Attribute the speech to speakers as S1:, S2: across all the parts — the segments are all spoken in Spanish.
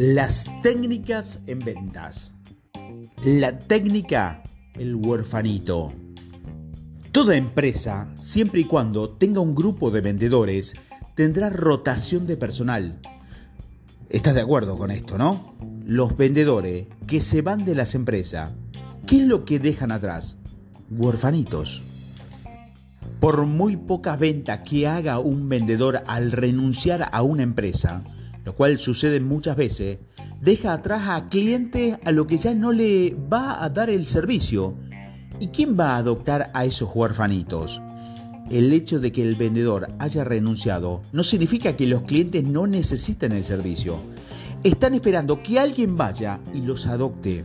S1: Las técnicas en ventas. La técnica, el huerfanito. Toda empresa, siempre y cuando tenga un grupo de vendedores, tendrá rotación de personal. ¿Estás de acuerdo con esto, no? Los vendedores que se van de las empresas, ¿qué es lo que dejan atrás? Huerfanitos. Por muy pocas ventas que haga un vendedor al renunciar a una empresa, lo cual sucede muchas veces, deja atrás a clientes a lo que ya no le va a dar el servicio. ¿Y quién va a adoptar a esos huerfanitos? El hecho de que el vendedor haya renunciado no significa que los clientes no necesiten el servicio. Están esperando que alguien vaya y los adopte.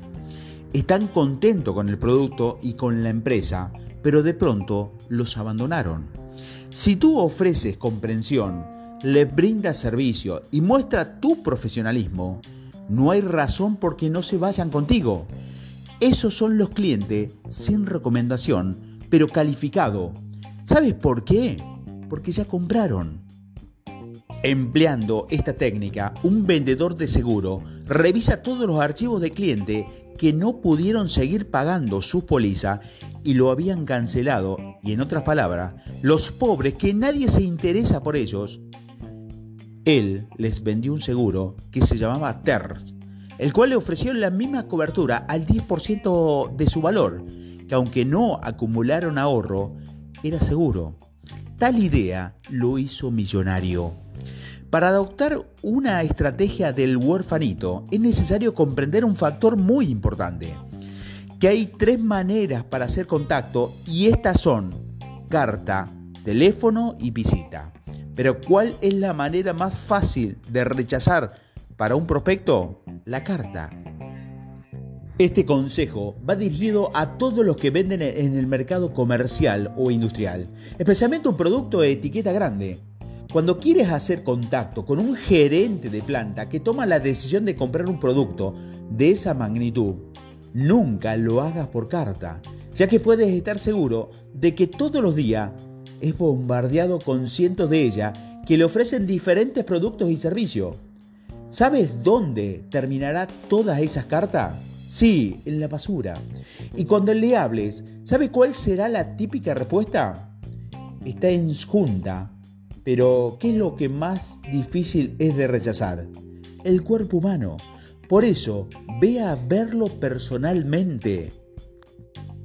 S1: Están contentos con el producto y con la empresa, pero de pronto los abandonaron. Si tú ofreces comprensión, le brinda servicio y muestra tu profesionalismo, no hay razón por que no se vayan contigo. Esos son los clientes sin recomendación, pero calificado. ¿Sabes por qué? Porque ya compraron. Empleando esta técnica, un vendedor de seguro revisa todos los archivos de cliente que no pudieron seguir pagando su póliza y lo habían cancelado, y en otras palabras, los pobres que nadie se interesa por ellos, él les vendió un seguro que se llamaba TERS, el cual le ofreció la misma cobertura al 10% de su valor, que aunque no acumularon ahorro, era seguro. Tal idea lo hizo millonario. Para adoptar una estrategia del huerfanito es necesario comprender un factor muy importante, que hay tres maneras para hacer contacto y estas son carta, teléfono y visita. Pero ¿cuál es la manera más fácil de rechazar para un prospecto? La carta. Este consejo va dirigido a todos los que venden en el mercado comercial o industrial, especialmente un producto de etiqueta grande. Cuando quieres hacer contacto con un gerente de planta que toma la decisión de comprar un producto de esa magnitud, nunca lo hagas por carta, ya que puedes estar seguro de que todos los días es bombardeado con cientos de ellas que le ofrecen diferentes productos y servicios. ¿Sabes dónde terminará todas esas cartas? Sí, en la basura. Y cuando le hables, ¿sabe cuál será la típica respuesta? Está en junta. Pero, ¿qué es lo que más difícil es de rechazar? El cuerpo humano. Por eso, ve a verlo personalmente.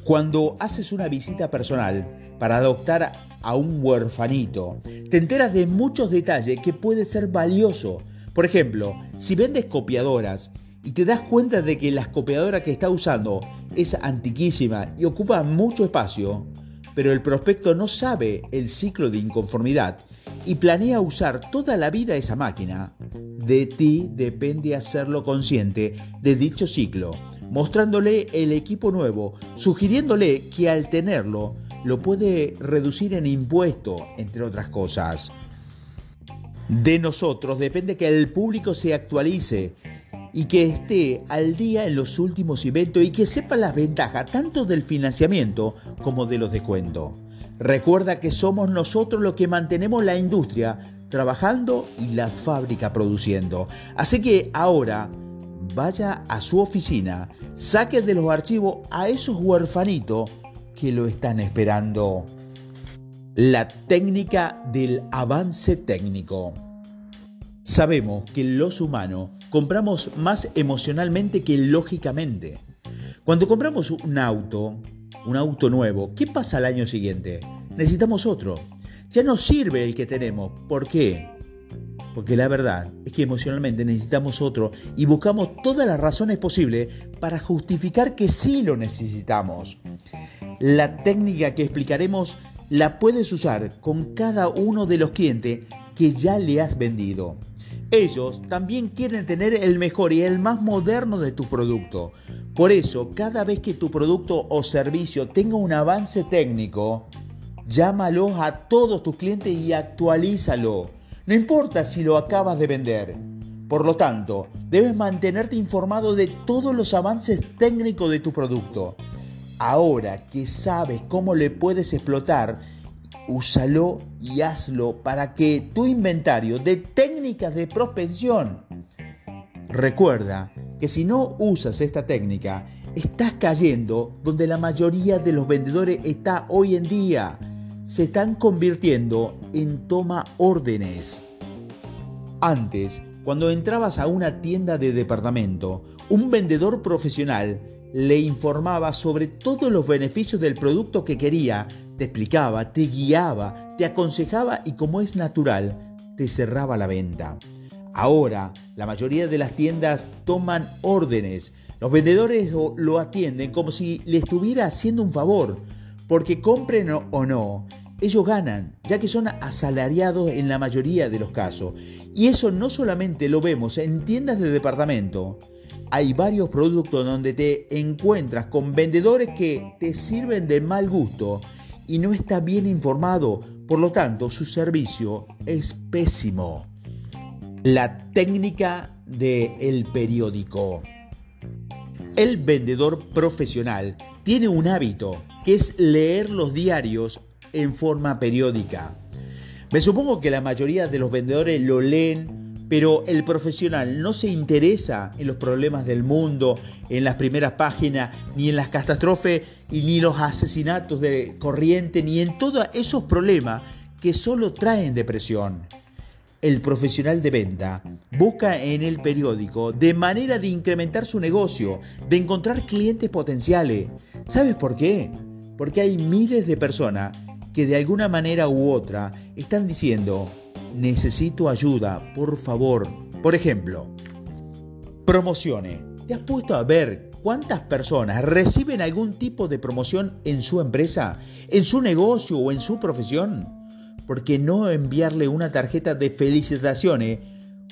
S1: Cuando haces una visita personal para adoptar a un huerfanito, te enteras de muchos detalles que puede ser valioso. Por ejemplo, si vendes copiadoras y te das cuenta de que la copiadora que está usando es antiquísima y ocupa mucho espacio, pero el prospecto no sabe el ciclo de inconformidad y planea usar toda la vida esa máquina, de ti depende hacerlo consciente de dicho ciclo, mostrándole el equipo nuevo, sugiriéndole que al tenerlo lo puede reducir en impuesto, entre otras cosas. De nosotros depende que el público se actualice y que esté al día en los últimos eventos y que sepa las ventajas tanto del financiamiento como de los descuentos. Recuerda que somos nosotros los que mantenemos la industria trabajando y la fábrica produciendo. Así que ahora vaya a su oficina, saque de los archivos a esos huerfanitos que lo están esperando. La técnica del avance técnico. Sabemos que los humanos compramos más emocionalmente que lógicamente. Cuando compramos un auto, un auto nuevo, ¿qué pasa al año siguiente? Necesitamos otro. Ya no sirve el que tenemos. ¿Por qué? Porque la verdad es que emocionalmente necesitamos otro y buscamos todas las razones posibles para justificar que sí lo necesitamos. La técnica que explicaremos la puedes usar con cada uno de los clientes que ya le has vendido. Ellos también quieren tener el mejor y el más moderno de tu producto. Por eso, cada vez que tu producto o servicio tenga un avance técnico, llámalos a todos tus clientes y actualízalo. No importa si lo acabas de vender. Por lo tanto, debes mantenerte informado de todos los avances técnicos de tu producto. Ahora que sabes cómo le puedes explotar, úsalo y hazlo para que tu inventario de técnicas de prospección Recuerda que si no usas esta técnica, estás cayendo donde la mayoría de los vendedores está hoy en día. Se están convirtiendo en toma órdenes. Antes, cuando entrabas a una tienda de departamento, un vendedor profesional le informaba sobre todos los beneficios del producto que quería, te explicaba, te guiaba, te aconsejaba y como es natural, te cerraba la venta. Ahora, la mayoría de las tiendas toman órdenes. Los vendedores lo, atienden como si le estuviera haciendo un favor, porque compren o no, ellos ganan, ya que son asalariados en la mayoría de los casos. Y eso no solamente lo vemos en tiendas de departamento. Hay varios productos donde te encuentras con vendedores que te sirven de mal gusto y no está bien informado, por lo tanto su servicio es pésimo. La técnica del periódico. El vendedor profesional tiene un hábito que es leer los diarios en forma periódica. Me supongo que la mayoría de los vendedores lo leen, pero el profesional no se interesa en los problemas del mundo, en las primeras páginas, ni en las catástrofes, ni los asesinatos de corriente, ni en todos esos problemas que solo traen depresión el profesional de venta busca en el periódico de manera de incrementar su negocio, de encontrar clientes potenciales. ¿Sabes por qué? Porque hay miles de personas que de alguna manera u otra están diciendo, necesito ayuda, por favor. Por ejemplo, promociones. ¿Te has puesto a ver cuántas personas reciben algún tipo de promoción en su empresa, en su negocio o en su profesión? ¿por qué no enviarle una tarjeta de felicitaciones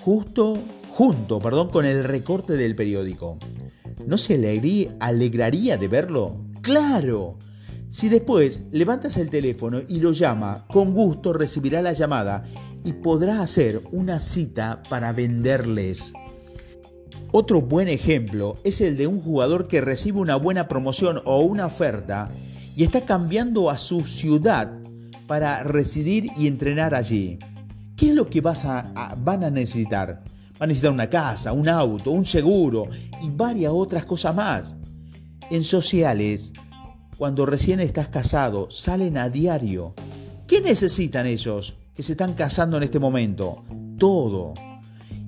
S1: justo, junto perdón, con el recorte del periódico? ¿No se alegraría de verlo? ¡Claro! Si después levantas el teléfono y lo llama, con gusto recibirá la llamada y podrá hacer una cita para venderles. Otro buen ejemplo es el de un jugador que recibe una buena promoción o una oferta y está cambiando a su ciudad para residir y entrenar allí. ¿Qué es lo que vas a, van a necesitar? Van a necesitar una casa, un auto, un seguro y varias otras cosas más. En sociales, cuando recién estás casado, salen a diario. ¿Qué necesitan ellos que se están casando en este momento? Todo.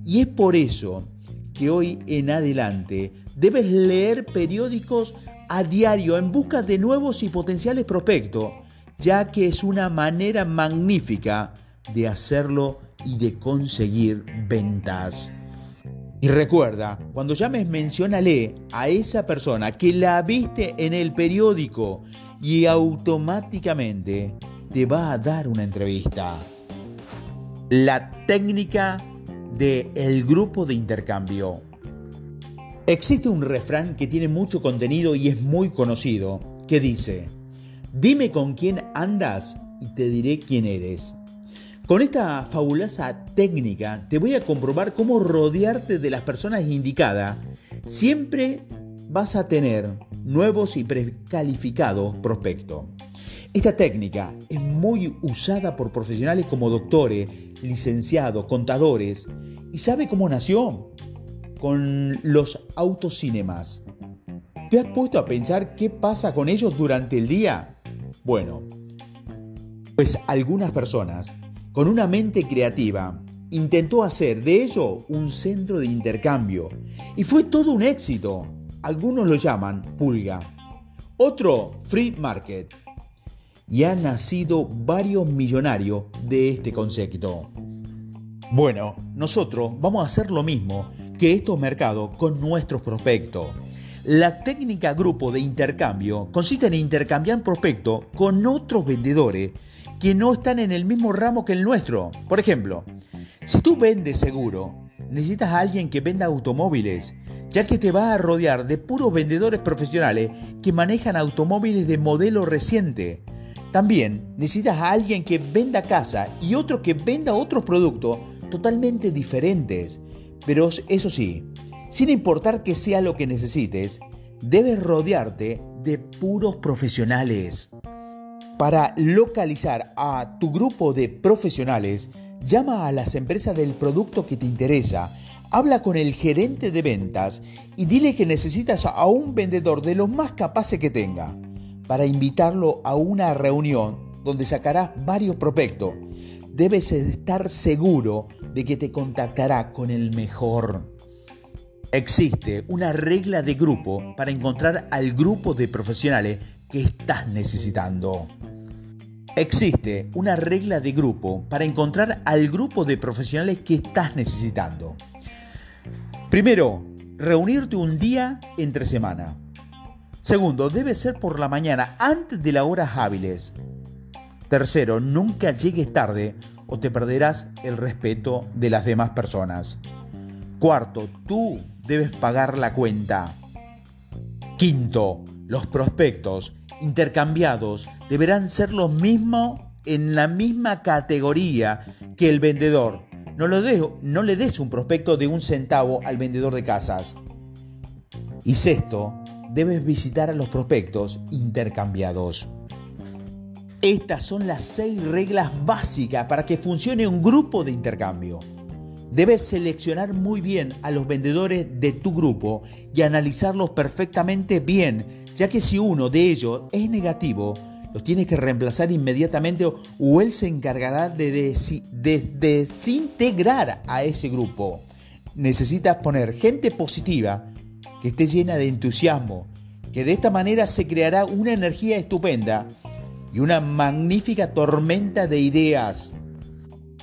S1: Y es por eso que hoy en adelante debes leer periódicos a diario en busca de nuevos y potenciales prospectos ya que es una manera magnífica de hacerlo y de conseguir ventas. Y recuerda, cuando llames menciónale a esa persona que la viste en el periódico y automáticamente te va a dar una entrevista. La técnica del el grupo de intercambio. Existe un refrán que tiene mucho contenido y es muy conocido, que dice, Dime con quién andas y te diré quién eres. Con esta fabulosa técnica te voy a comprobar cómo rodearte de las personas indicadas. Siempre vas a tener nuevos y precalificados prospectos. Esta técnica es muy usada por profesionales como doctores, licenciados, contadores. ¿Y sabe cómo nació? Con los autocinemas. ¿Te has puesto a pensar qué pasa con ellos durante el día? Bueno, pues algunas personas, con una mente creativa, intentó hacer de ello un centro de intercambio y fue todo un éxito. Algunos lo llaman pulga, otro free market. Y han nacido varios millonarios de este concepto. Bueno, nosotros vamos a hacer lo mismo que estos mercados con nuestros prospectos. La técnica grupo de intercambio consiste en intercambiar prospecto con otros vendedores que no están en el mismo ramo que el nuestro. Por ejemplo, si tú vendes seguro, necesitas a alguien que venda automóviles, ya que te va a rodear de puros vendedores profesionales que manejan automóviles de modelo reciente. También necesitas a alguien que venda casa y otro que venda otros productos totalmente diferentes. Pero eso sí, sin importar que sea lo que necesites, debes rodearte de puros profesionales. Para localizar a tu grupo de profesionales, llama a las empresas del producto que te interesa, Habla con el gerente de ventas y dile que necesitas a un vendedor de los más capaces que tenga para invitarlo a una reunión donde sacarás varios prospectos. Debes estar seguro de que te contactará con el mejor. Existe una regla de grupo para encontrar al grupo de profesionales que estás necesitando. Existe una regla de grupo para encontrar al grupo de profesionales que estás necesitando. Primero, reunirte un día entre semana. Segundo, debe ser por la mañana antes de las horas hábiles. Tercero, nunca llegues tarde o te perderás el respeto de las demás personas. Cuarto, tú debes pagar la cuenta. Quinto, los prospectos intercambiados deberán ser los mismos en la misma categoría que el vendedor. No, lo no le des un prospecto de un centavo al vendedor de casas. Y sexto, debes visitar a los prospectos intercambiados. Estas son las seis reglas básicas para que funcione un grupo de intercambio. Debes seleccionar muy bien a los vendedores de tu grupo y analizarlos perfectamente bien, ya que si uno de ellos es negativo, los tienes que reemplazar inmediatamente o él se encargará de, desintegrar a ese grupo. Necesitas poner gente positiva que esté llena de entusiasmo, que de esta manera se creará una energía estupenda y una magnífica tormenta de ideas.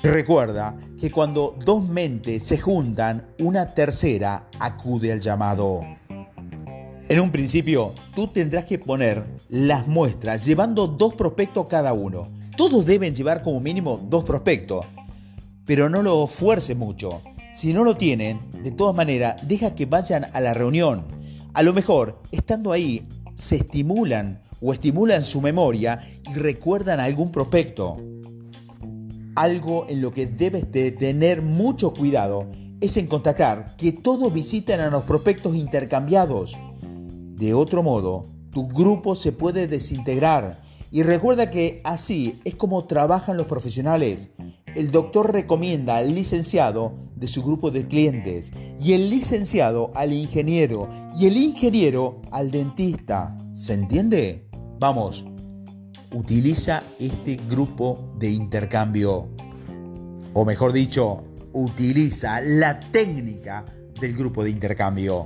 S1: Recuerda que cuando dos mentes se juntan, una tercera acude al llamado. En un principio, tú tendrás que poner las muestras llevando dos prospectos cada uno. Todos deben llevar como mínimo dos prospectos, pero no lo fuerce mucho. Si no lo tienen, de todas maneras, deja que vayan a la reunión. A lo mejor, estando ahí, se estimulan o estimulan su memoria y recuerdan algún prospecto. Algo en lo que debes de tener mucho cuidado es en contactar que todos visiten a los prospectos intercambiados. De otro modo, tu grupo se puede desintegrar. Y recuerda que así es como trabajan los profesionales el doctor recomienda al licenciado de su grupo de clientes y el licenciado al ingeniero y el ingeniero al dentista. ¿Se entiende? Vamos, utiliza este grupo de intercambio. O mejor dicho, utiliza la técnica del grupo de intercambio.